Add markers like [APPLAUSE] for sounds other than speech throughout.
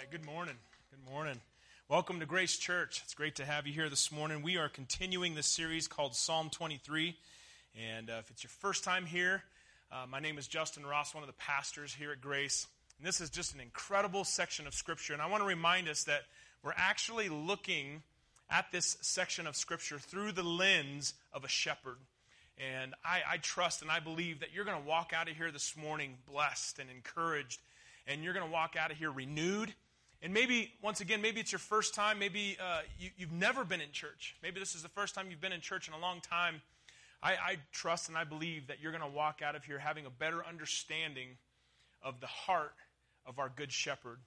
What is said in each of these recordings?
right, good morning. Good morning. Welcome to Grace Church. It's great to have you here this morning. We are continuing this series called Psalm 23. And uh, if it's your first time here, uh, my name is Justin Ross, one of the pastors here at Grace. And this is just an incredible section of Scripture. And I want to remind us that we're actually looking at this section of Scripture through the lens of a shepherd. And I, I trust and I believe that you're going to walk out of here this morning blessed and encouraged and you're going to walk out of here renewed. And maybe, once again, maybe it's your first time. Maybe uh, you, have never been in church. Maybe this is the first time you've been in church in a long time. I, I trust and I believe that you're going to walk out of here having a better understanding of the heart of our Good Shepherd.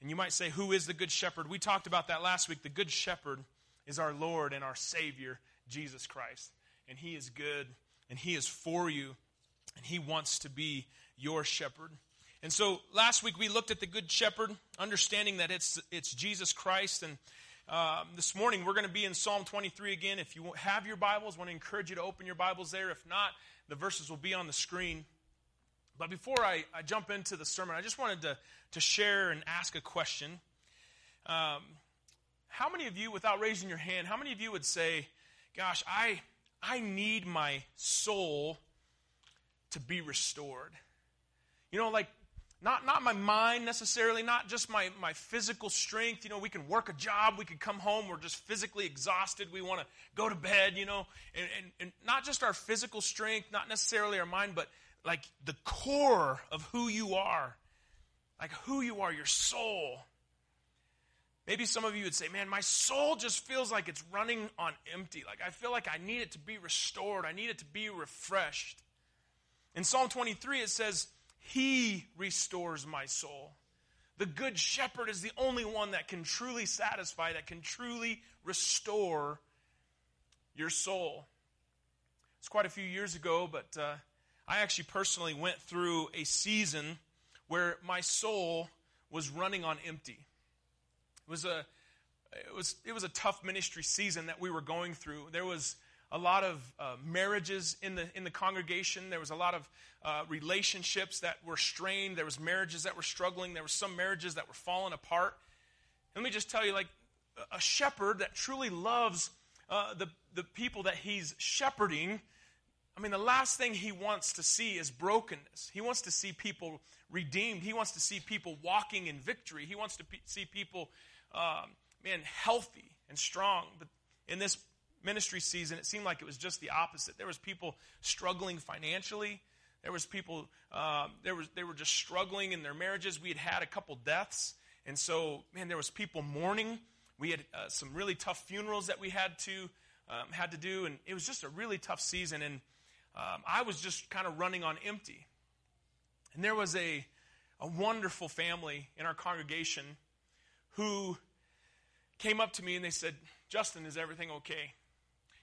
And you might say, Who is the Good Shepherd? We talked about that last week. The Good Shepherd is our Lord and our Savior, Jesus Christ. And He is good, and He is for you, and He wants to be your shepherd. And so last week we looked at the Good Shepherd, understanding that it's, it's Jesus Christ. And um, this morning we're going to be in Psalm 23 again. If you have your Bibles, I want to encourage you to open your Bibles there. If not, the verses will be on the screen. But before I, I jump into the sermon, I just wanted to, to share and ask a question. Um, how many of you, without raising your hand, how many of you would say, Gosh, I, I need my soul to be restored? You know, like not, not my mind necessarily, not just my, my physical strength. You know, we can work a job, we can come home, we're just physically exhausted, we want to go to bed, you know, and, and, and not just our physical strength, not necessarily our mind, but like the core of who you are, like who you are, your soul. Maybe some of you would say, man, my soul just feels like it's running on empty. Like I feel like I need it to be restored, I need it to be refreshed. In Psalm 23, it says, he restores my soul. The Good Shepherd is the only one that can truly satisfy, that can truly restore your soul. It's quite a few years ago, but uh, I actually personally went through a season where my soul was running on empty. It was a it was it was a tough ministry season that we were going through. There was a lot of uh, marriages in the, in the congregation. There was a lot of uh, relationships that were strained. There was marriages that were struggling. There were some marriages that were falling apart. let me just tell you, like a shepherd that truly loves uh, the, the people that he's shepherding, I mean, the last thing he wants to see is brokenness. He wants to see people redeemed. He wants to see people walking in victory. He wants to see people, um, man, healthy and strong. But in this ministry season, it seemed like it was just the opposite. There was people struggling financially. There was people, um, there was, they were just struggling in their marriages. We had had a couple deaths. And so, man, there was people mourning. We had uh, some really tough funerals that we had to, um, had to do. And it was just a really tough season. And um, I was just kind of running on empty. And there was a, a wonderful family in our congregation who came up to me and they said, Justin, is everything okay?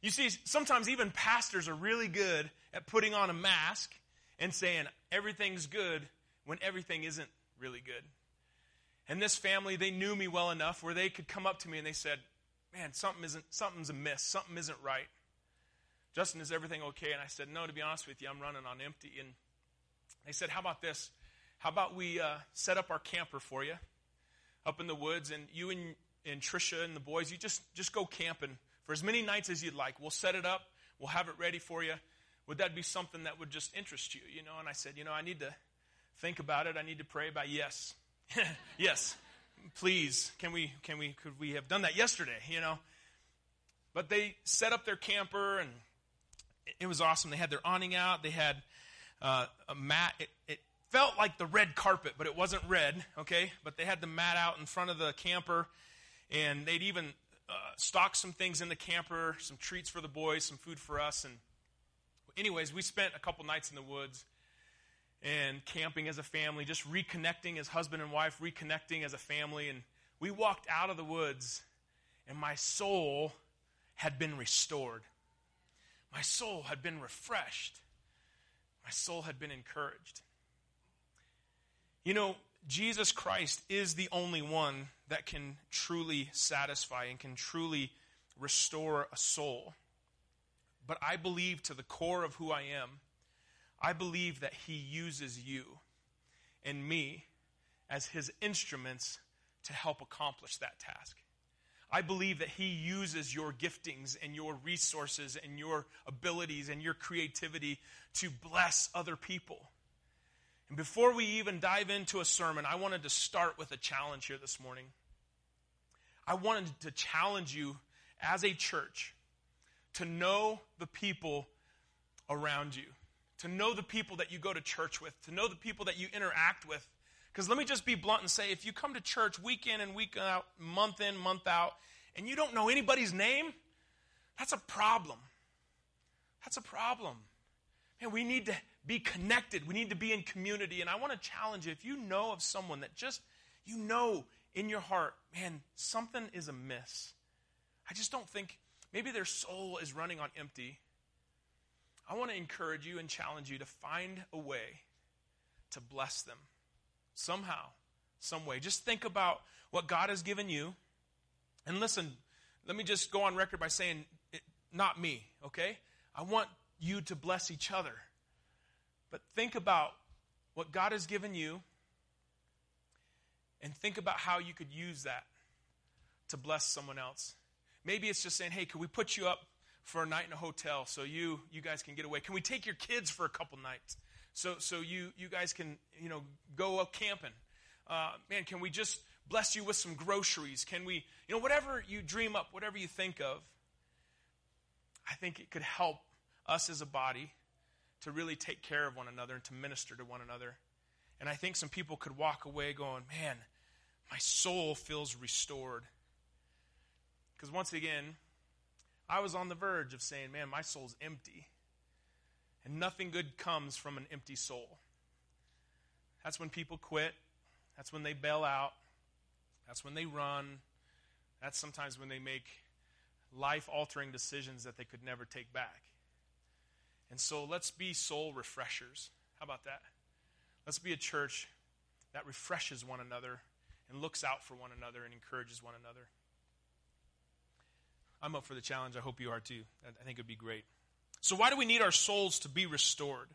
You see, sometimes even pastors are really good at putting on a mask and saying everything's good when everything isn't really good. And this family, they knew me well enough where they could come up to me and they said, Man, something isn't something's amiss, something isn't right. Justin, is everything okay? And I said, No, to be honest with you, I'm running on empty. And they said, How about this? How about we uh, set up our camper for you up in the woods, and you and, and Trisha and the boys, you just just go camping for as many nights as you'd like. We'll set it up, we'll have it ready for you. Would that be something that would just interest you? You know, and I said, you know, I need to think about it. I need to pray about yes. [LAUGHS] yes. Please, can we can we could we have done that yesterday, you know? But they set up their camper and it was awesome. They had their awning out. They had uh, a mat. It, it, felt like the red carpet, but it wasn't red, okay? But they had the mat out in front of the camper, and they'd even uh, stocked some things in the camper, some treats for the boys, some food for us. And, anyways, we spent a couple nights in the woods and camping as a family, just reconnecting as husband and wife, reconnecting as a family. And we walked out of the woods, and my soul had been restored. My soul had been refreshed. My soul had been encouraged. You know, Jesus Christ is the only one that can truly satisfy and can truly restore a soul. But I believe to the core of who I am, I believe that He uses you and me as His instruments to help accomplish that task. I believe that He uses your giftings and your resources and your abilities and your creativity to bless other people. And before we even dive into a sermon, I wanted to start with a challenge here this morning. I wanted to challenge you as a church to know the people around you, to know the people that you go to church with, to know the people that you interact with. Because let me just be blunt and say if you come to church week in and week out, month in, month out, and you don't know anybody's name, that's a problem. That's a problem. Man, we need to be connected. We need to be in community. And I want to challenge you if you know of someone that just, you know in your heart, man, something is amiss. I just don't think, maybe their soul is running on empty. I want to encourage you and challenge you to find a way to bless them somehow, some way. Just think about what God has given you. And listen, let me just go on record by saying, it, not me, okay? I want you to bless each other. But think about what God has given you and think about how you could use that to bless someone else. Maybe it's just saying, hey, could we put you up for a night in a hotel so you you guys can get away? Can we take your kids for a couple nights so so you you guys can you know go up camping? Uh, man, can we just bless you with some groceries? Can we you know whatever you dream up, whatever you think of? I think it could help us as a body to really take care of one another and to minister to one another. And I think some people could walk away going, man, my soul feels restored. Because once again, I was on the verge of saying, man, my soul's empty. And nothing good comes from an empty soul. That's when people quit. That's when they bail out. That's when they run. That's sometimes when they make life altering decisions that they could never take back. And so let's be soul refreshers. How about that? Let's be a church that refreshes one another and looks out for one another and encourages one another. I'm up for the challenge. I hope you are too. I think it would be great. So why do we need our souls to be restored?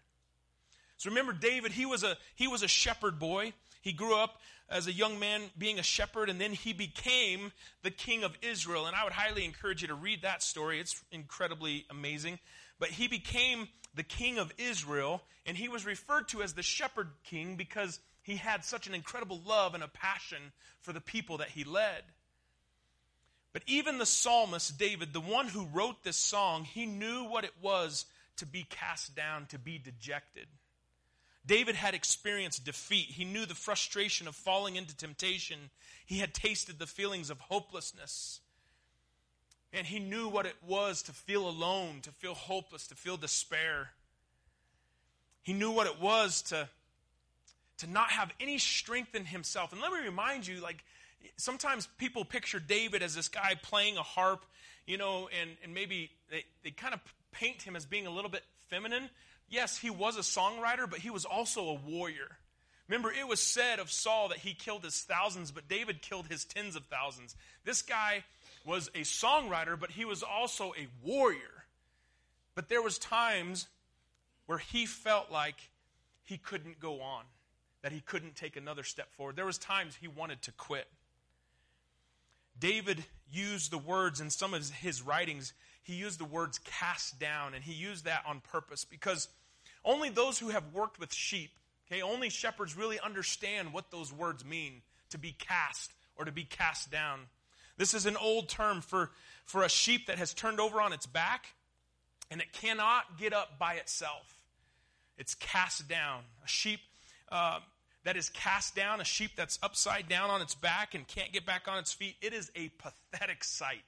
So remember David, he was a he was a shepherd boy. He grew up as a young man being a shepherd and then he became the king of Israel. And I would highly encourage you to read that story. It's incredibly amazing. But he became the king of Israel, and he was referred to as the shepherd king because he had such an incredible love and a passion for the people that he led. But even the psalmist, David, the one who wrote this song, he knew what it was to be cast down, to be dejected. David had experienced defeat. He knew the frustration of falling into temptation. He had tasted the feelings of hopelessness. And he knew what it was to feel alone, to feel hopeless, to feel despair. He knew what it was to, to not have any strength in himself. And let me remind you, like, sometimes people picture David as this guy playing a harp, you know, and, and maybe they, they kind of paint him as being a little bit feminine. Yes, he was a songwriter, but he was also a warrior. Remember, it was said of Saul that he killed his thousands, but David killed his tens of thousands. This guy was a songwriter, but he was also a warrior. But there was times where he felt like he couldn't go on, that he couldn't take another step forward. There was times he wanted to quit. David used the words in some of his writings, he used the words cast down, and he used that on purpose because only those who have worked with sheep, okay, only shepherds really understand what those words mean to be cast or to be cast down. This is an old term for, for a sheep that has turned over on its back and it cannot get up by itself. It's cast down. A sheep uh, that is cast down, a sheep that's upside down on its back and can't get back on its feet, it is a pathetic sight.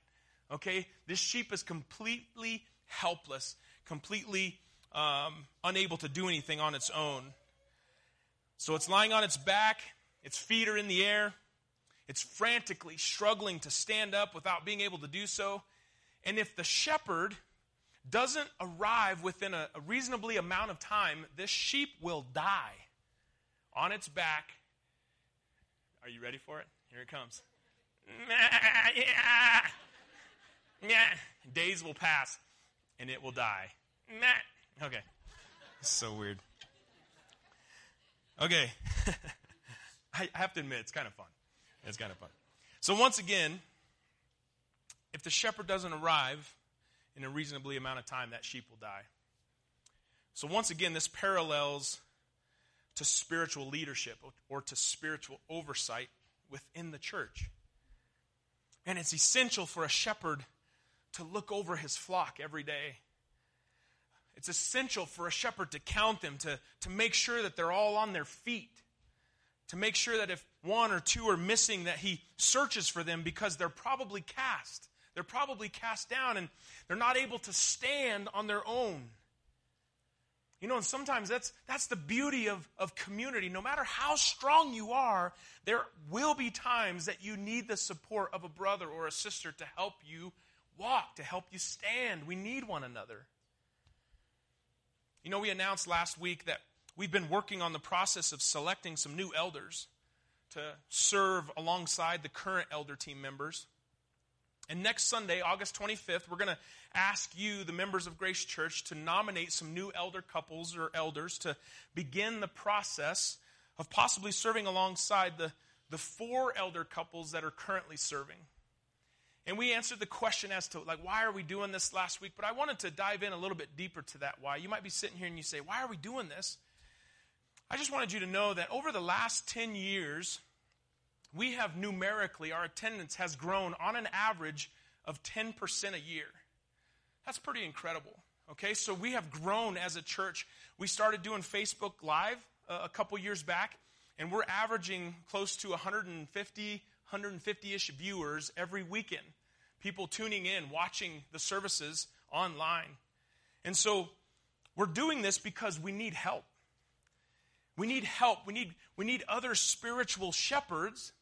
Okay? This sheep is completely helpless, completely um, unable to do anything on its own. So it's lying on its back, its feet are in the air, it's frantically struggling to stand up without being able to do so. And if the shepherd doesn't arrive within a, a reasonably amount of time, this sheep will die on its back. Are you ready for it? Here it comes. [LAUGHS] Days will pass and it will die. [LAUGHS] Okay. So weird. Okay. [LAUGHS] I have to admit, it's kind of fun. It's kind of fun. So, once again, if the shepherd doesn't arrive in a reasonably amount of time, that sheep will die. So, once again, this parallels to spiritual leadership or to spiritual oversight within the church. And it's essential for a shepherd to look over his flock every day. It's essential for a shepherd to count them, to, to make sure that they're all on their feet, to make sure that if one or two are missing, that he searches for them because they're probably cast. They're probably cast down and they're not able to stand on their own. You know, and sometimes that's, that's the beauty of, of community. No matter how strong you are, there will be times that you need the support of a brother or a sister to help you walk, to help you stand. We need one another. You know, we announced last week that we've been working on the process of selecting some new elders to serve alongside the current elder team members. And next Sunday, August 25th, we're going to ask you, the members of Grace Church, to nominate some new elder couples or elders to begin the process of possibly serving alongside the, the four elder couples that are currently serving. And we answered the question as to, like, why are we doing this last week? But I wanted to dive in a little bit deeper to that why. You might be sitting here and you say, why are we doing this? I just wanted you to know that over the last 10 years, we have numerically, our attendance has grown on an average of 10% a year. That's pretty incredible. Okay, so we have grown as a church. We started doing Facebook Live uh, a couple years back, and we're averaging close to 150, 150 ish viewers every weekend. People tuning in, watching the services online. And so we're doing this because we need help. We need help. We need, we need other spiritual shepherds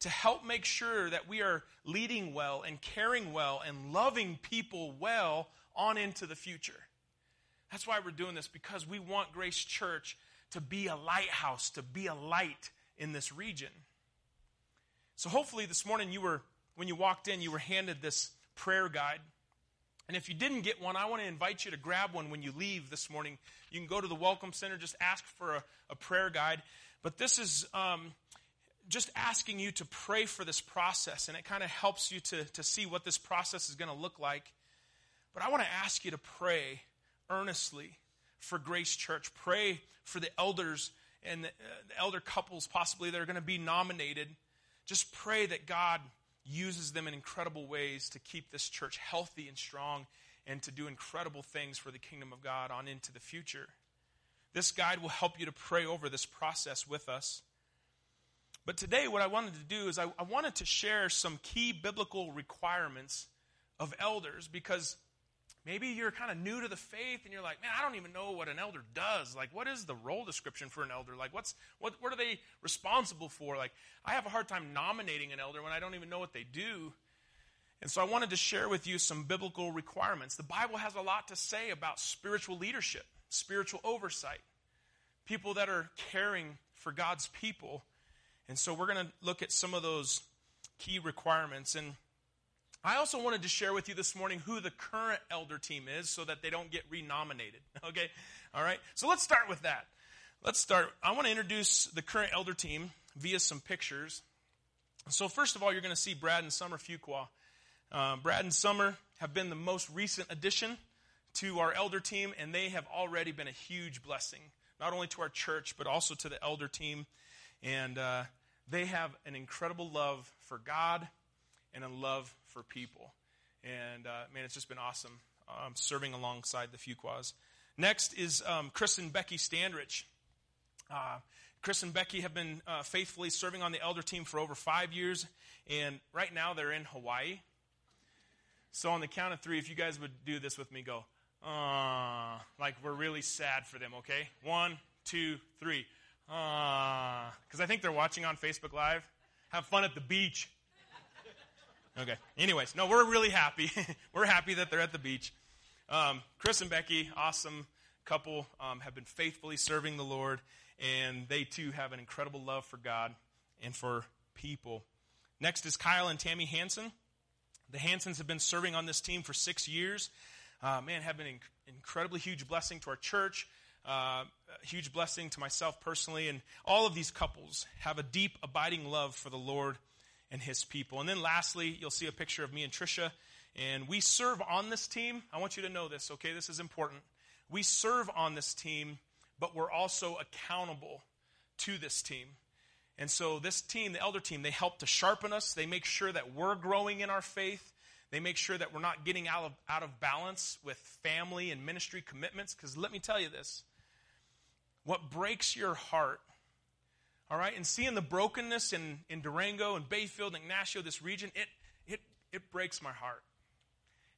to help make sure that we are leading well and caring well and loving people well on into the future. That's why we're doing this, because we want Grace Church to be a lighthouse, to be a light in this region. So hopefully this morning you were, when you walked in, you were handed this prayer guide. And if you didn't get one, I want to invite you to grab one when you leave this morning. You can go to the Welcome Center, just ask for a, a prayer guide. But this is um, just asking you to pray for this process, and it kind of helps you to, to see what this process is going to look like. But I want to ask you to pray earnestly for Grace Church. Pray for the elders and the, uh, the elder couples, possibly, that are going to be nominated. Just pray that God uses them in incredible ways to keep this church healthy and strong and to do incredible things for the kingdom of God on into the future. This guide will help you to pray over this process with us. But today, what I wanted to do is I, I, wanted to share some key biblical requirements of elders because maybe you're kind of new to the faith and you're like, man, I don't even know what an elder does. Like, what is the role description for an elder? Like, what's what what are they responsible for? Like, I have a hard time nominating an elder when I don't even know what they do. And so I wanted to share with you some biblical requirements. The Bible has a lot to say about spiritual leadership, spiritual oversight, people that are caring for God's people and so we're going to look at some of those key requirements. And I also wanted to share with you this morning who the current elder team is so that they don't get renominated. [LAUGHS] Okay? All right? So let's start with that. Let's start. I want to introduce the current elder team via some pictures. So, first of all, you're going to see Brad and Summer Fuqua. Uh, Brad and Summer have been the most recent addition to our elder team, and they have already been a huge blessing, not only to our church, but also to the elder team. And uh, they have an incredible love for God and a love for people. And uh, man, it's just been awesome um, serving alongside the Fuquas. Next is um, Chris and Becky Standrich. Uh, Chris and Becky have been uh, faithfully serving on the elder team for over five years, and right now they're in Hawaii. So, on the count of three, if you guys would do this with me, go, uh, like we're really sad for them, okay? One, two, three. Because I think they're watching on Facebook Live. Have fun at the beach. Okay. Anyways, no, we're really happy. [LAUGHS] we're happy that they're at the beach. Um, Chris and Becky, awesome couple, um, have been faithfully serving the Lord, and they too have an incredible love for God and for people. Next is Kyle and Tammy Hanson. The Hansons have been serving on this team for six years. Uh, man, have been an incredibly huge blessing to our church, uh, a huge blessing to myself personally. And all of these couples have a deep, abiding love for the Lord and his people. And then lastly, you'll see a picture of me and Trisha. And we serve on this team. I want you to know this, okay? This is important. We serve on this team, but we're also accountable to this team. And so, this team, the elder team, they help to sharpen us. They make sure that we're growing in our faith. They make sure that we're not getting out of, out of balance with family and ministry commitments. Because let me tell you this what breaks your heart, all right, and seeing the brokenness in, in Durango and Bayfield and Ignacio, this region, it, it, it breaks my heart.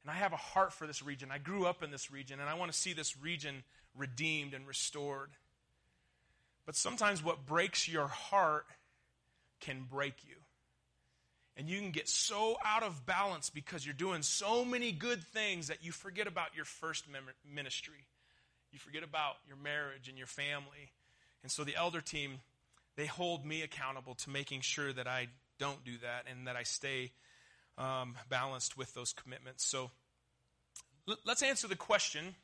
And I have a heart for this region. I grew up in this region, and I want to see this region redeemed and restored. But sometimes what breaks your heart can break you. And you can get so out of balance because you're doing so many good things that you forget about your first ministry. You forget about your marriage and your family. And so the elder team, they hold me accountable to making sure that I don't do that and that I stay um, balanced with those commitments. So l- let's answer the question.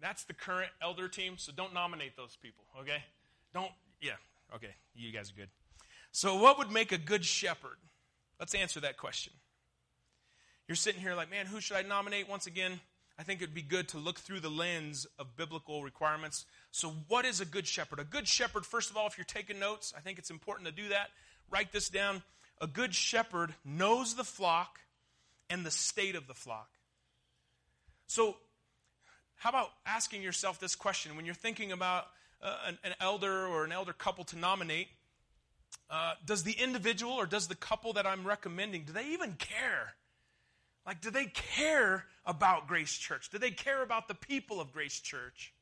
That's the current elder team, so don't nominate those people, okay? Don't, yeah, okay, you guys are good. So, what would make a good shepherd? Let's answer that question. You're sitting here like, man, who should I nominate? Once again, I think it'd be good to look through the lens of biblical requirements. So, what is a good shepherd? A good shepherd, first of all, if you're taking notes, I think it's important to do that. Write this down. A good shepherd knows the flock and the state of the flock. So, how about asking yourself this question when you're thinking about uh, an, an elder or an elder couple to nominate? Uh, does the individual or does the couple that I'm recommending, do they even care? Like, do they care about Grace Church? Do they care about the people of Grace Church?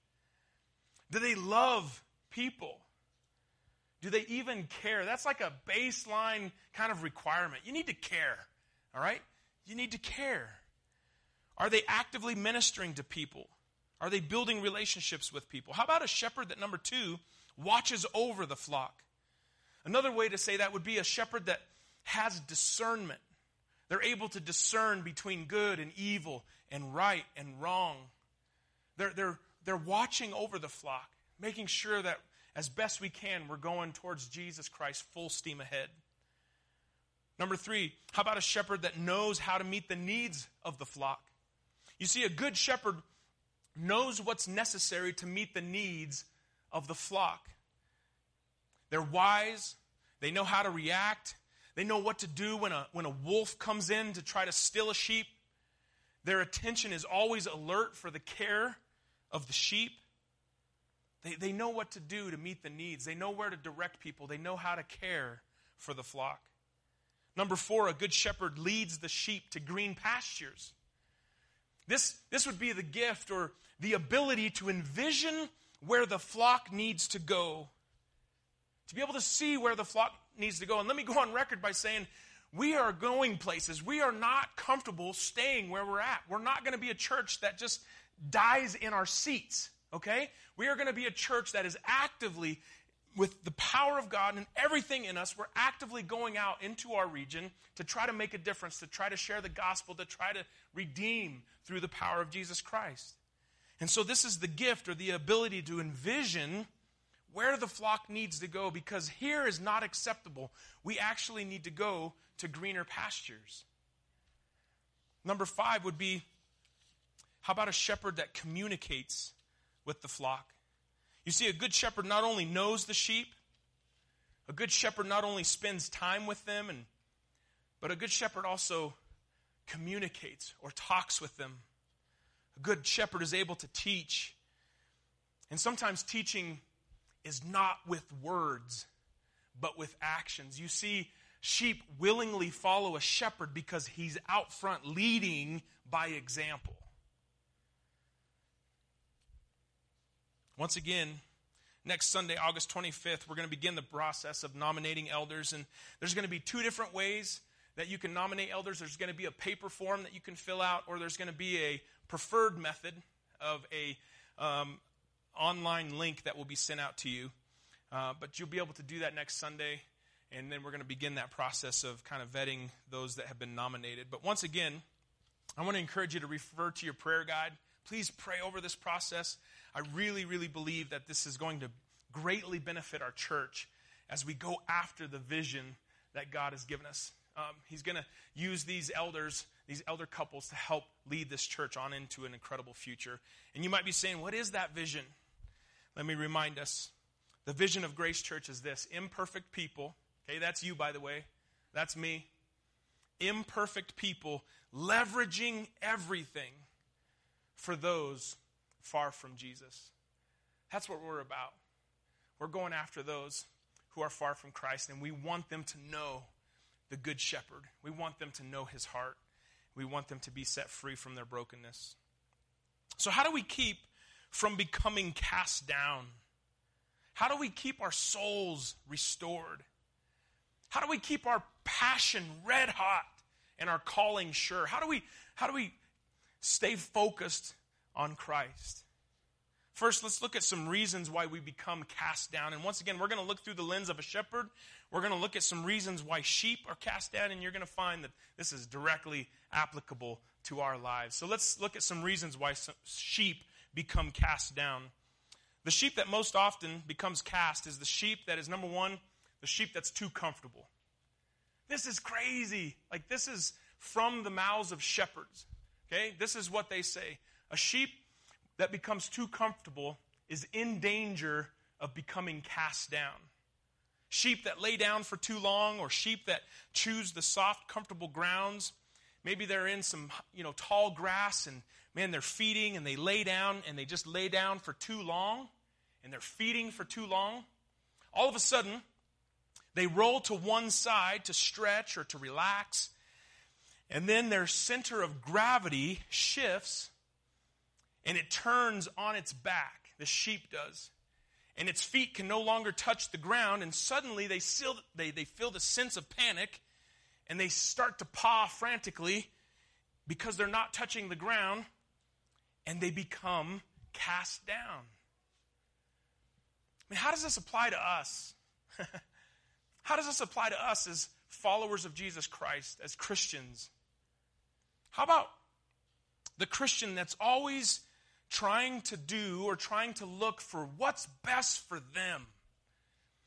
Do they love people? Do they even care? That's like a baseline kind of requirement. You need to care, all right? You need to care. Are they actively ministering to people? Are they building relationships with people? How about a shepherd that, number two, watches over the flock? Another way to say that would be a shepherd that has discernment. They're able to discern between good and evil and right and wrong. They're, they're, they're watching over the flock, making sure that as best we can, we're going towards Jesus Christ full steam ahead. Number three, how about a shepherd that knows how to meet the needs of the flock? You see, a good shepherd knows what's necessary to meet the needs of the flock. They're wise. They know how to react. They know what to do when a, when a wolf comes in to try to steal a sheep. Their attention is always alert for the care of the sheep. They, they know what to do to meet the needs. They know where to direct people. They know how to care for the flock. Number four, a good shepherd leads the sheep to green pastures. This, this would be the gift or the ability to envision where the flock needs to go to be able to see where the flock needs to go. And let me go on record by saying, we are going places. We are not comfortable staying where we're at. We're not going to be a church that just dies in our seats, okay? We are going to be a church that is actively, with the power of God and everything in us, we're actively going out into our region to try to make a difference, to try to share the gospel, to try to redeem through the power of Jesus Christ. And so, this is the gift or the ability to envision where the flock needs to go because here is not acceptable. We actually need to go to greener pastures. Number five would be how about a shepherd that communicates with the flock? You see, a good shepherd not only knows the sheep, a good shepherd not only spends time with them, and, but a good shepherd also communicates or talks with them. A good shepherd is able to teach. And sometimes teaching is not with words, but with actions. You see, sheep willingly follow a shepherd because he's out front leading by example. Once again, next Sunday, August 25th, we're going to begin the process of nominating elders. And there's going to be two different ways that you can nominate elders. There's going to be a paper form that you can fill out, or there's going to be a preferred method of a, um, online link that will be sent out to you. Uh, but you'll be able to do that next Sunday, and then we're going to begin that process of kind of vetting those that have been nominated. But once again, I want to encourage you to refer to your prayer guide. Please pray over this process. I really, really believe that this is going to greatly benefit our church as we go after the vision that God has given us. Um, he's going to use these elders, these elder couples, to help lead this church on into an incredible future. And you might be saying, What is that vision? Let me remind us. The vision of Grace Church is this imperfect people. Okay, that's you, by the way. That's me. Imperfect people leveraging everything for those far from Jesus. That's what we're about. We're going after those who are far from Christ, and we want them to know the Good Shepherd. We want them to know his heart. We want them to be set free from their brokenness. So, how do we keep from becoming cast down? How do we keep our souls restored? How do we keep our passion red hot and our calling sure? How do we, how do we stay focused on Christ? First, let's look at some reasons why we become cast down. And once again, we're going to look through the lens of a shepherd. We're going to look at some reasons why sheep are cast down, and you're going to find that this is directly applicable to our lives. So let's look at some reasons why some sheep become cast down. The sheep that most often becomes cast is the sheep that is, number one, the sheep that's too comfortable. This is crazy. Like, this is from the mouths of shepherds. Okay? This is what they say. A sheep that becomes too comfortable is in danger of becoming cast down. Sheep that lay down for too long, or sheep that choose the soft, comfortable grounds. Maybe they're in some, you know, tall grass and man, they're feeding and they lay down and they just lay down for too long and they're feeding for too long. All of a sudden, they roll to one side to stretch or to relax, and then their center of gravity shifts and it turns on its back. The sheep does. And its feet can no longer touch the ground, and suddenly they, they, they feel the sense of panic and they start to paw frantically because they're not touching the ground and they become cast down. I mean, how does this apply to us? [LAUGHS] how does this apply to us as followers of Jesus Christ, as Christians? How about the Christian that's always trying to do or trying to look for what's best for them.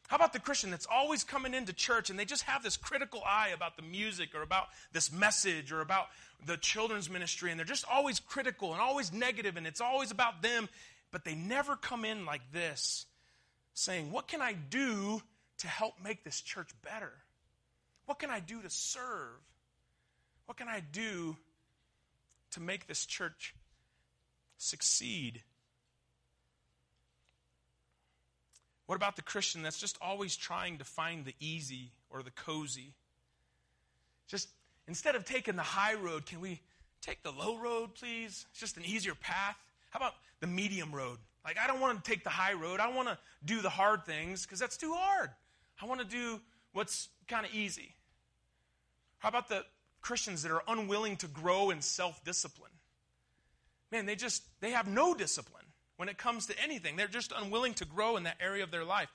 How about the Christian that's always coming into church and they just have this critical eye about the music or about this message or about the children's ministry and they're just always critical and always negative and it's always about them, but they never come in like this saying, What can I do to help make this church better? What can I do to serve? What can I do to make this church succeed? What about the Christian that's just always trying to find the easy or the cozy? Just instead of taking the high road, can we take the low road, please? It's just an easier path. How about the medium road? Like, I don't want to take the high road. I want to do the hard things because that's too hard. I want to do what's kind of easy. How about the Christians that are unwilling to grow in self discipline? man, they just they have no discipline when it comes to anything. They're just unwilling to grow in that area of their life.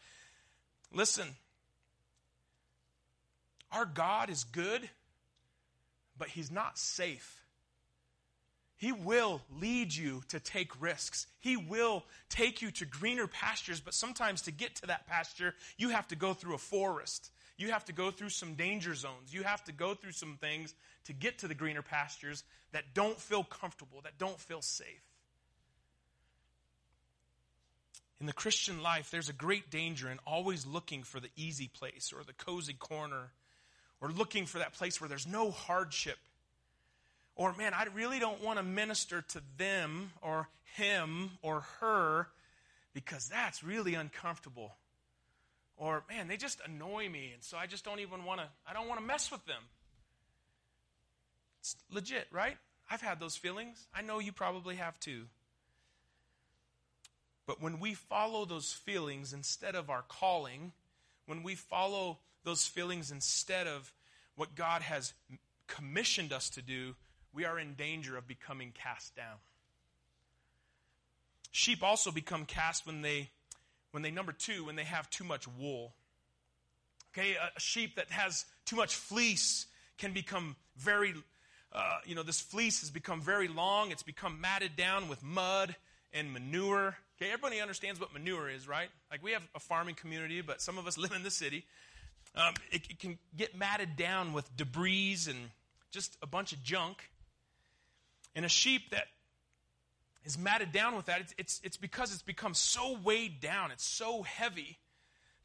Listen, our God is good, but He's not safe. He will lead you to take risks. He will take you to greener pastures, but sometimes to get to that pasture, you have to go through a forest. You have to go through some danger zones. You have to go through some things to get to the greener pastures that don't feel comfortable, that don't feel safe. In the Christian life, there's a great danger in always looking for the easy place or the cozy corner or looking for that place where there's no hardship. Or, man, I really don't want to minister to them or him or her because that's really uncomfortable. Or, man, they just annoy me, and so I just don't even want to, I don't want to mess with them. It's legit, right? I've had those feelings. I know you probably have too. But when we follow those feelings instead of our calling, when we follow those feelings instead of what God has commissioned us to do, we are in danger of becoming cast down. Sheep also become cast when they, when they number two, when they have too much wool. Okay, a sheep that has too much fleece can become very uh, you know, this fleece has become very long. It's become matted down with mud and manure. Okay, everybody understands what manure is, right? Like we have a farming community, but some of us [LAUGHS] live in the city. Um, it, it can get matted down with debris and just a bunch of junk. And a sheep that is matted down with that, it's, it's, it's because it's become so weighed down, it's so heavy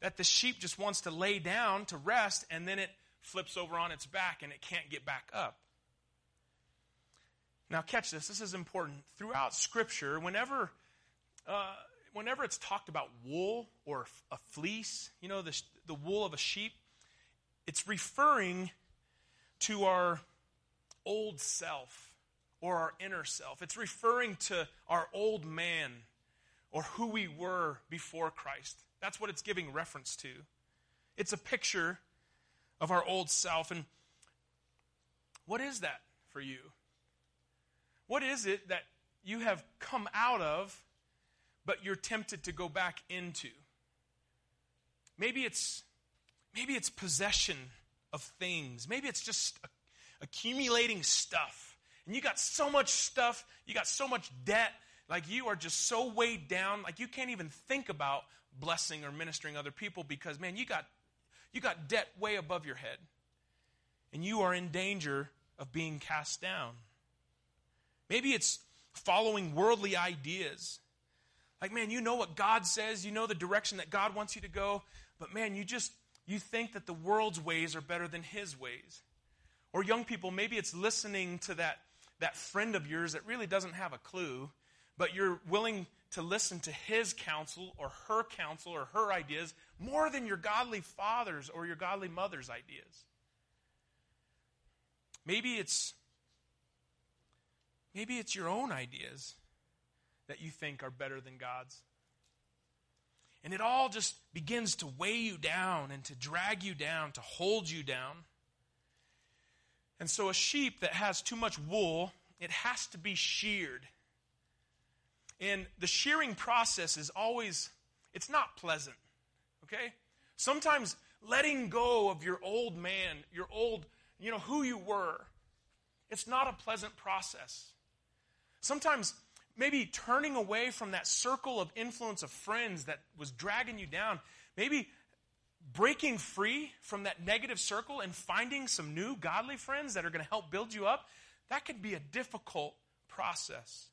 that the sheep just wants to lay down to rest and then it flips over on its back and it can't get back up. Now, catch this, this is important. Throughout Scripture, whenever, uh, whenever it's talked about wool or a fleece, you know, the, the wool of a sheep, it's referring to our old self or our inner self. It's referring to our old man or who we were before Christ. That's what it's giving reference to. It's a picture of our old self. And what is that for you? What is it that you have come out of, but you're tempted to go back into? Maybe it's maybe it's possession of things. Maybe it's just accumulating stuff. And you got so much stuff, you got so much debt, like you are just so weighed down, like you can't even think about blessing or ministering other people because man, you got you got debt way above your head. And you are in danger of being cast down. Maybe it's following worldly ideas. Like, man, you know what God says, you know the direction that God wants you to go, but man, you just you think that the world's ways are better than his ways. Or young people, maybe it's listening to that, that friend of yours that really doesn't have a clue, but you're willing to listen to his counsel or her counsel or her ideas more than your godly father's or your godly mother's ideas. Maybe it's maybe it's your own ideas that you think are better than God's. And it all just begins to weigh you down and to drag you down, to hold you down. And so, a sheep that has too much wool, it has to be sheared. And the shearing process is always, it's not pleasant, okay? Sometimes letting go of your old man, your old, you know, who you were, it's not a pleasant process. Sometimes maybe turning away from that circle of influence of friends that was dragging you down, maybe breaking free from that negative circle and finding some new godly friends that are going to help build you up, that could be a difficult process.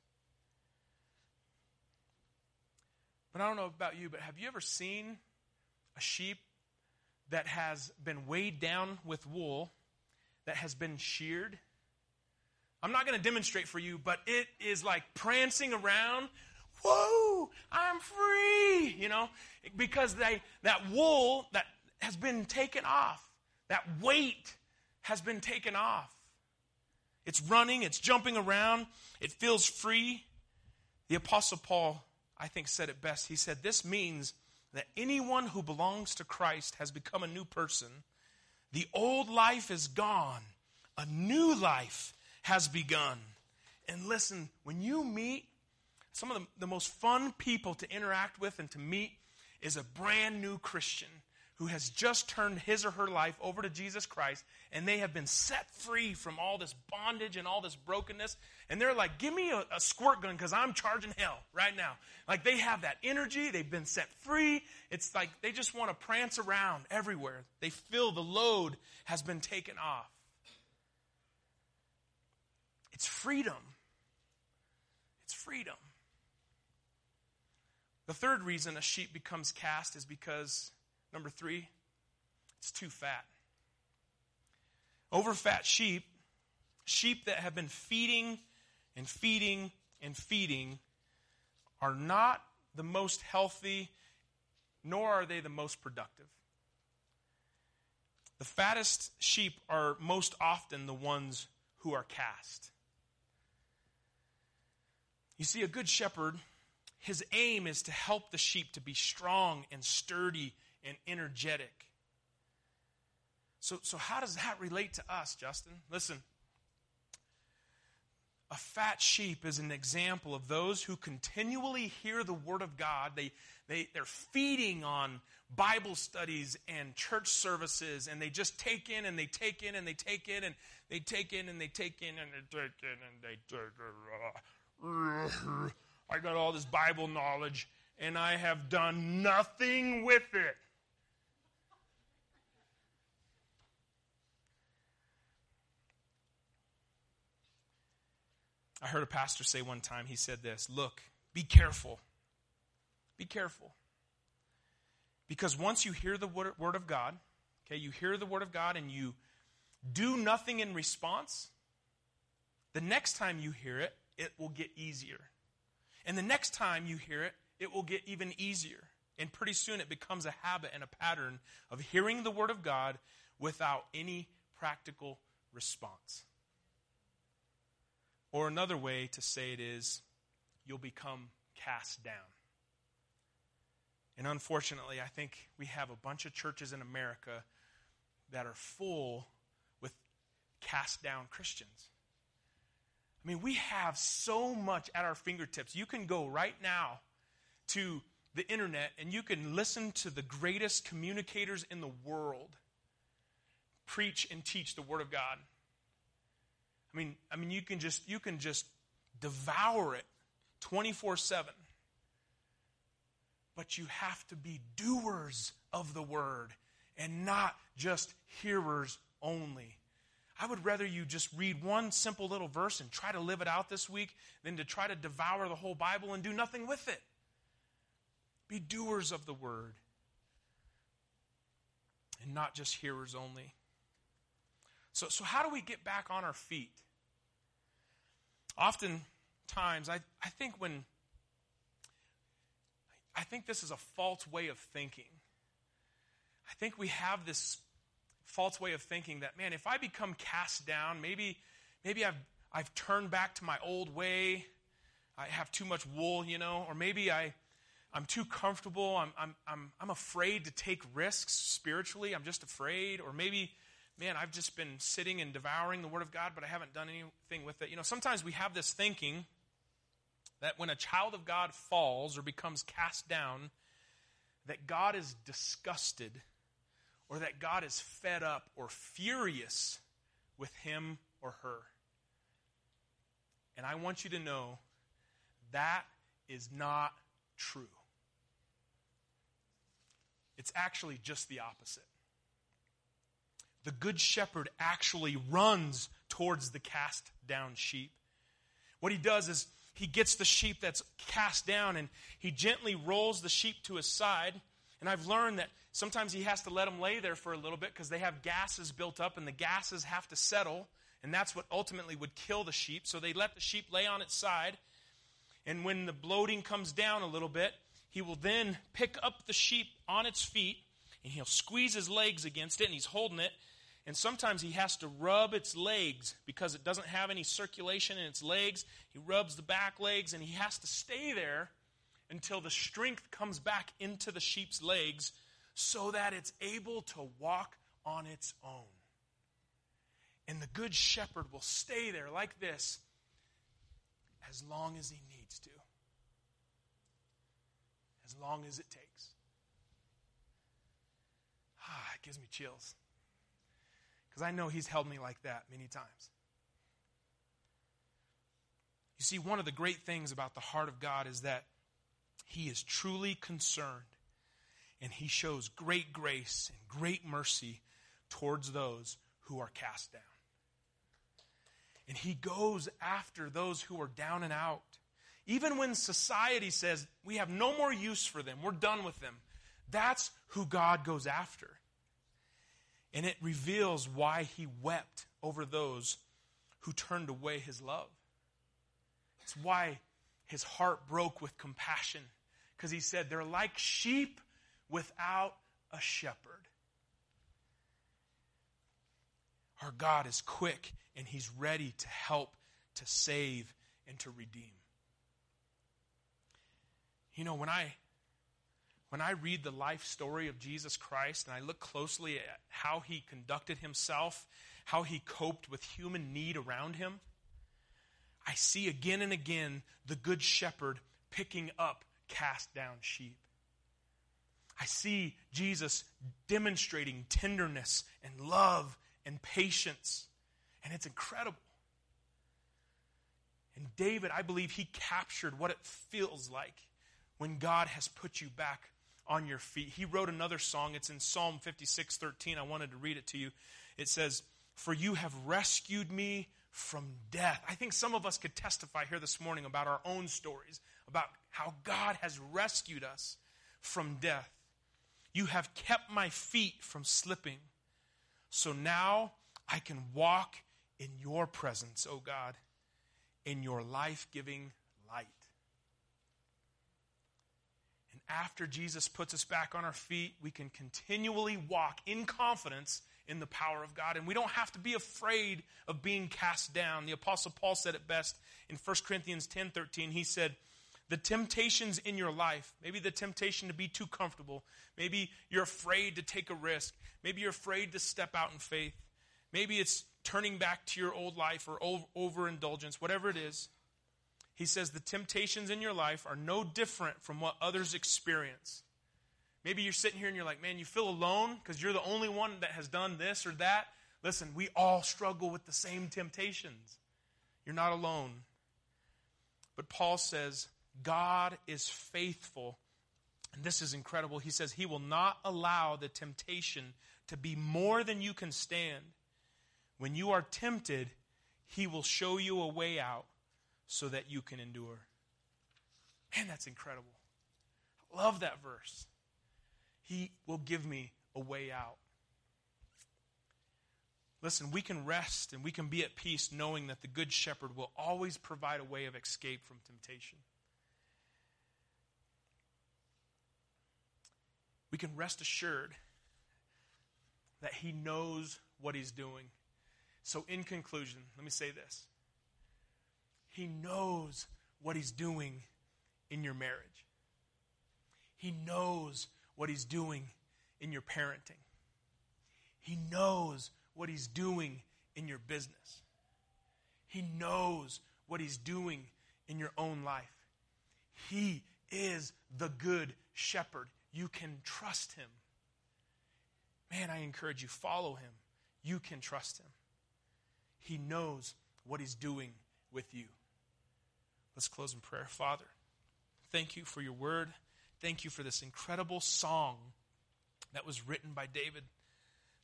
But I don't know about you, but have you ever seen a sheep that has been weighed down with wool, that has been sheared? I'm not going to demonstrate for you, but it is like prancing around. Whoa, I'm free, you know, because they, that wool that has been taken off, that weight has been taken off. It's running, it's jumping around, it feels free. The Apostle Paul, I think, said it best. He said, This means that anyone who belongs to Christ has become a new person. The old life is gone, a new life has begun. And listen, when you meet some of the, the most fun people to interact with and to meet is a brand new Christian who has just turned his or her life over to Jesus Christ and they have been set free from all this bondage and all this brokenness. And they're like, give me a, a squirt gun because I'm charging hell right now. Like they have that energy, they've been set free. It's like they just want to prance around everywhere. They feel the load has been taken off. It's freedom. It's freedom. The third reason a sheep becomes cast is because, number three, it's too fat. Overfat sheep, sheep that have been feeding and feeding and feeding, are not the most healthy, nor are they the most productive. The fattest sheep are most often the ones who are cast. You see, a good shepherd, his aim is to help the sheep to be strong and sturdy and energetic. So, so how does that relate to us, Justin? Listen, a fat sheep is an example of those who continually hear the word of God. They, they, they're feeding on Bible studies and church services, and they just take in and they take in and they take in and they take in and they take in and they take in and they take in. I got all this Bible knowledge and I have done nothing with it. I heard a pastor say one time, he said this Look, be careful. Be careful. Because once you hear the word of God, okay, you hear the word of God and you do nothing in response, the next time you hear it, it will get easier. And the next time you hear it, it will get even easier. And pretty soon it becomes a habit and a pattern of hearing the Word of God without any practical response. Or another way to say it is, you'll become cast down. And unfortunately, I think we have a bunch of churches in America that are full with cast down Christians. I mean, we have so much at our fingertips. You can go right now to the internet and you can listen to the greatest communicators in the world preach and teach the word of God. I mean, I mean you can just you can just devour it 24/7. But you have to be doers of the word and not just hearers only. I would rather you just read one simple little verse and try to live it out this week than to try to devour the whole Bible and do nothing with it. Be doers of the word and not just hearers only. So, so how do we get back on our feet? Oftentimes, I, I think when I think this is a false way of thinking. I think we have this false way of thinking that, man, if I become cast down, maybe, maybe I've, I've turned back to my old way. I have too much wool, you know, or maybe I, I'm too comfortable. I'm, I'm, I'm, I'm afraid to take risks spiritually. I'm just afraid. Or maybe, man, I've just been sitting and devouring the Word of God, but I haven't done anything with it. You know, sometimes we have this thinking that when a child of God falls or becomes cast down, that God is disgusted or that God is fed up or furious with him or her. And I want you to know that is not true. It's actually just the opposite. The good shepherd actually runs towards the cast down sheep. What he does is he gets the sheep that's cast down and he gently rolls the sheep to his side and I've learned that sometimes he has to let them lay there for a little bit because they have gases built up and the gases have to settle. And that's what ultimately would kill the sheep. So they let the sheep lay on its side. And when the bloating comes down a little bit, he will then pick up the sheep on its feet and he'll squeeze his legs against it and he's holding it. And sometimes he has to rub its legs because it doesn't have any circulation in its legs. He rubs the back legs and he has to stay there until the strength comes back into the sheep's legs so that it's able to walk on its own. And the good shepherd will stay there like this as long as he needs to, as long as it takes. Ah, it gives me chills. Because I know he's held me like that many times. You see, one of the great things about the heart of God is that he is truly concerned and he shows great grace and great mercy towards those who are cast down. And he goes after those who are down and out. Even when society says we have no more use for them, we're done with them, that's who God goes after. And it reveals why he wept over those who turned away his love. It's why his heart broke with compassion because he said, They're like sheep without a shepherd. Our God is quick and he's ready to help, to save, and to redeem. You know, when I when I read the life story of Jesus Christ and I look closely at how he conducted himself, how he coped with human need around him, I see again and again the good shepherd picking up cast down sheep. I see Jesus demonstrating tenderness and love and patience, and it's incredible. And David, I believe he captured what it feels like when God has put you back on your feet. He wrote another song. It's in Psalm 56 13. I wanted to read it to you. It says, For you have rescued me from death. I think some of us could testify here this morning about our own stories, about how God has rescued us from death. You have kept my feet from slipping. So now I can walk in your presence, O oh God, in your life giving light. And after Jesus puts us back on our feet, we can continually walk in confidence in the power of God. And we don't have to be afraid of being cast down. The Apostle Paul said it best in 1 Corinthians 10 13. He said, The temptations in your life, maybe the temptation to be too comfortable, maybe you're afraid to take a risk, maybe you're afraid to step out in faith, maybe it's turning back to your old life or overindulgence, whatever it is. He says the temptations in your life are no different from what others experience. Maybe you're sitting here and you're like, man, you feel alone because you're the only one that has done this or that. Listen, we all struggle with the same temptations. You're not alone. But Paul says, God is faithful. And this is incredible. He says, He will not allow the temptation to be more than you can stand. When you are tempted, He will show you a way out so that you can endure. Man, that's incredible. I love that verse. He will give me a way out. Listen, we can rest and we can be at peace knowing that the Good Shepherd will always provide a way of escape from temptation. We can rest assured that He knows what He's doing. So, in conclusion, let me say this He knows what He's doing in your marriage, He knows what He's doing in your parenting. He knows what He's doing in your business. He knows what He's doing in your own life. He is the good shepherd. You can trust Him. Man, I encourage you, follow Him. You can trust Him. He knows what He's doing with you. Let's close in prayer. Father, thank you for your word. Thank you for this incredible song that was written by David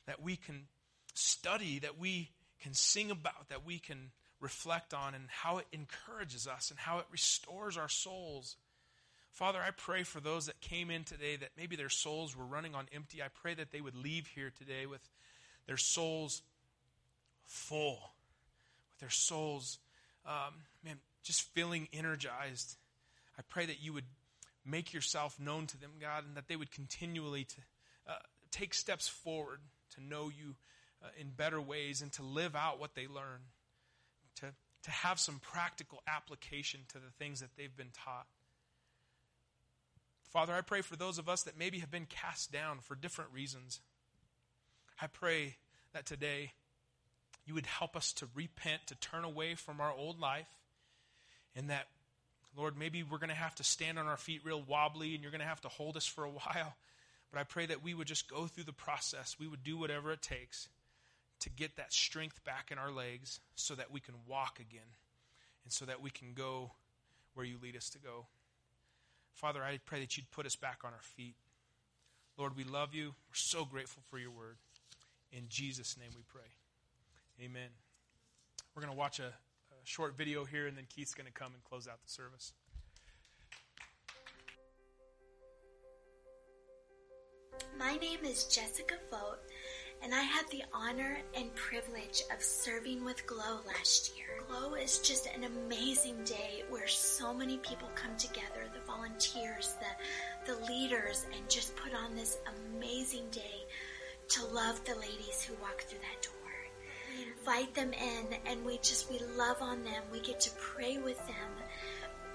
that we can study, that we can sing about, that we can reflect on, and how it encourages us and how it restores our souls. Father, I pray for those that came in today that maybe their souls were running on empty. I pray that they would leave here today with their souls full, with their souls, um, man, just feeling energized. I pray that you would make yourself known to them, God, and that they would continually to uh, take steps forward to know you uh, in better ways and to live out what they learn, to, to have some practical application to the things that they've been taught. Father, I pray for those of us that maybe have been cast down for different reasons. I pray that today you would help us to repent, to turn away from our old life, and that Lord, maybe we're going to have to stand on our feet real wobbly and you're going to have to hold us for a [LAUGHS] while. But I pray that we would just go through the process. We would do whatever it takes to get that strength back in our legs so that we can walk again and so that we can go where you lead us to go. Father, I pray that you'd put us back on our feet. Lord, we love you. We're so grateful for your word. In Jesus' name we pray. Amen. We're going to watch a short video here, and then Keith's going to come and close out the service. My name is Jessica Vogt, and I had the honor and privilege of serving with Glow last year. Glow is just an amazing day where so many people come together the volunteers, the, the leaders and just put on this amazing day to love the ladies who walk through that door invite them in and we just, we love on them. We get to pray with them.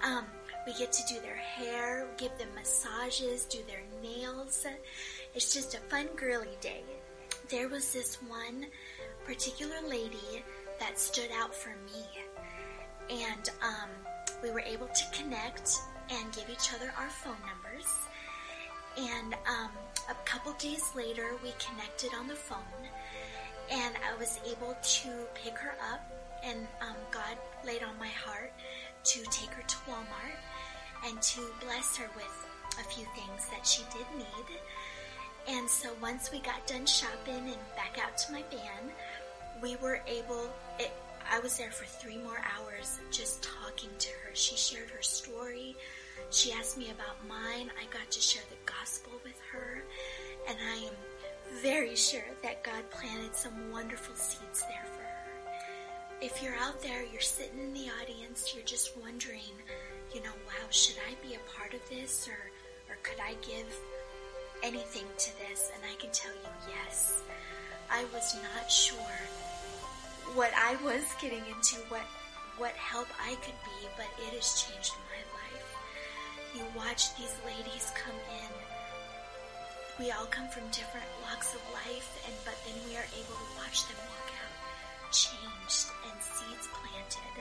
Um, we get to do their hair, give them massages, do their nails. It's just a fun girly day. There was this one particular lady that stood out for me. And um, we were able to connect and give each other our phone numbers. And um, a couple days later, we connected on the phone and I was able to pick her up, and um, God laid on my heart to take her to Walmart and to bless her with a few things that she did need. And so once we got done shopping and back out to my van, we were able. It, I was there for three more hours just talking to her. She shared her story. She asked me about mine. I got to share the gospel with her. And I am very sure that God planted some wonderful seeds there for her. If you're out there, you're sitting in the audience, you're just wondering, you know, wow, should I be a part of this or, or could I give anything to this? And I can tell you, yes. I was not sure what I was getting into, what what help I could be, but it has changed my life. You watch these ladies come in. We all come from different walks of life, and but then we are able to watch them walk out changed and seeds planted.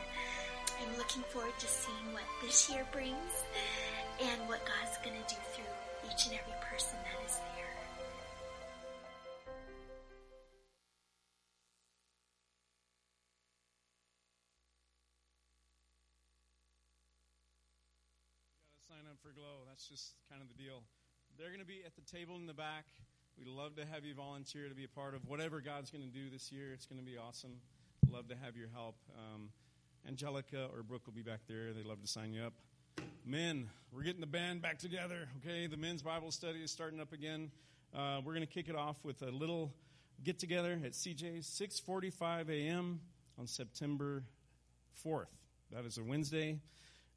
I'm looking forward to seeing what this year brings and what God's going to do through each and every person that is there. For Glow. That's just kind of the deal. They're going to be at the table in the back. We'd love to have you volunteer to be a part of whatever God's going to do this year. It's going to be awesome. Love to have your help. Um, Angelica or Brooke will be back there. They'd love to sign you up. Men, we're getting the band back together. Okay, the men's Bible study is starting up again. Uh, we're going to kick it off with a little get together at CJ's 6:45 a.m. on September 4th. That is a Wednesday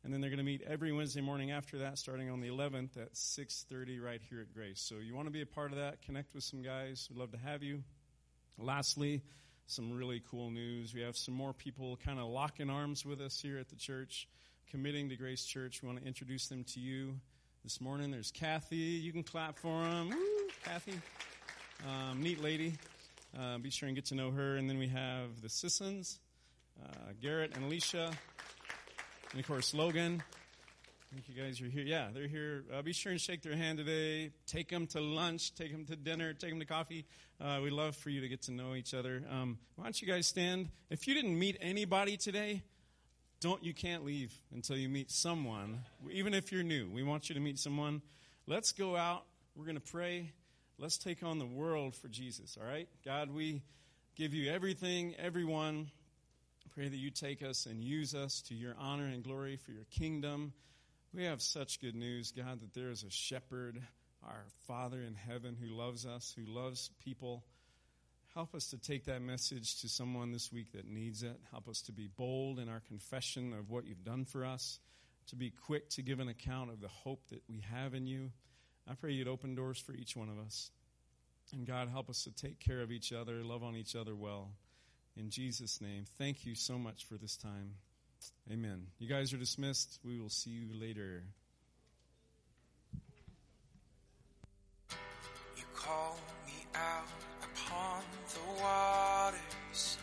and then they're going to meet every Wednesday morning after that, starting on the 11th at 6:30 right here at Grace. So you want to be a part of that? Connect with some guys. We'd love to have you. Lastly, some really cool news. We have some more people kind of locking arms with us here at the church, committing to Grace Church. We want to introduce them to you this morning. There's Kathy. You can clap for them. Woo, Kathy, um, neat lady. Uh, be sure and get to know her. And then we have the Sissons, uh, Garrett and Alicia. And of course, Logan. Thank you guys are here. Yeah, they're here. Uh, be sure and shake their hand today. Take them to lunch. Take them to dinner. Take them to coffee. Uh, we'd love for you to get to know each other. Um, why don't you guys stand? If you didn't meet anybody today, don't you can't leave until you meet someone. Even if you're new, we want you to meet someone. Let's go out. We're going to pray. Let's take on the world for Jesus. All right, God, we give you everything, everyone. Pray that you take us and use us to your honor and glory for your kingdom. We have such good news, God, that there is a shepherd, our Father in heaven, who loves us, who loves people. Help us to take that message to someone this week that needs it. Help us to be bold in our confession of what you've done for us, to be quick to give an account of the hope that we have in you. I pray you'd open doors for each one of us. And God, help us to take care of each other, love on each other well. In Jesus' name, thank you so much for this time. Amen. You guys are dismissed. We will see you later. You call me out upon the waters,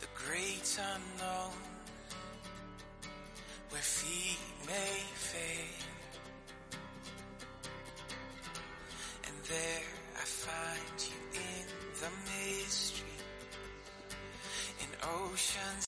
the great unknown, where feet may fail. And there I find you in the mystery, oceans.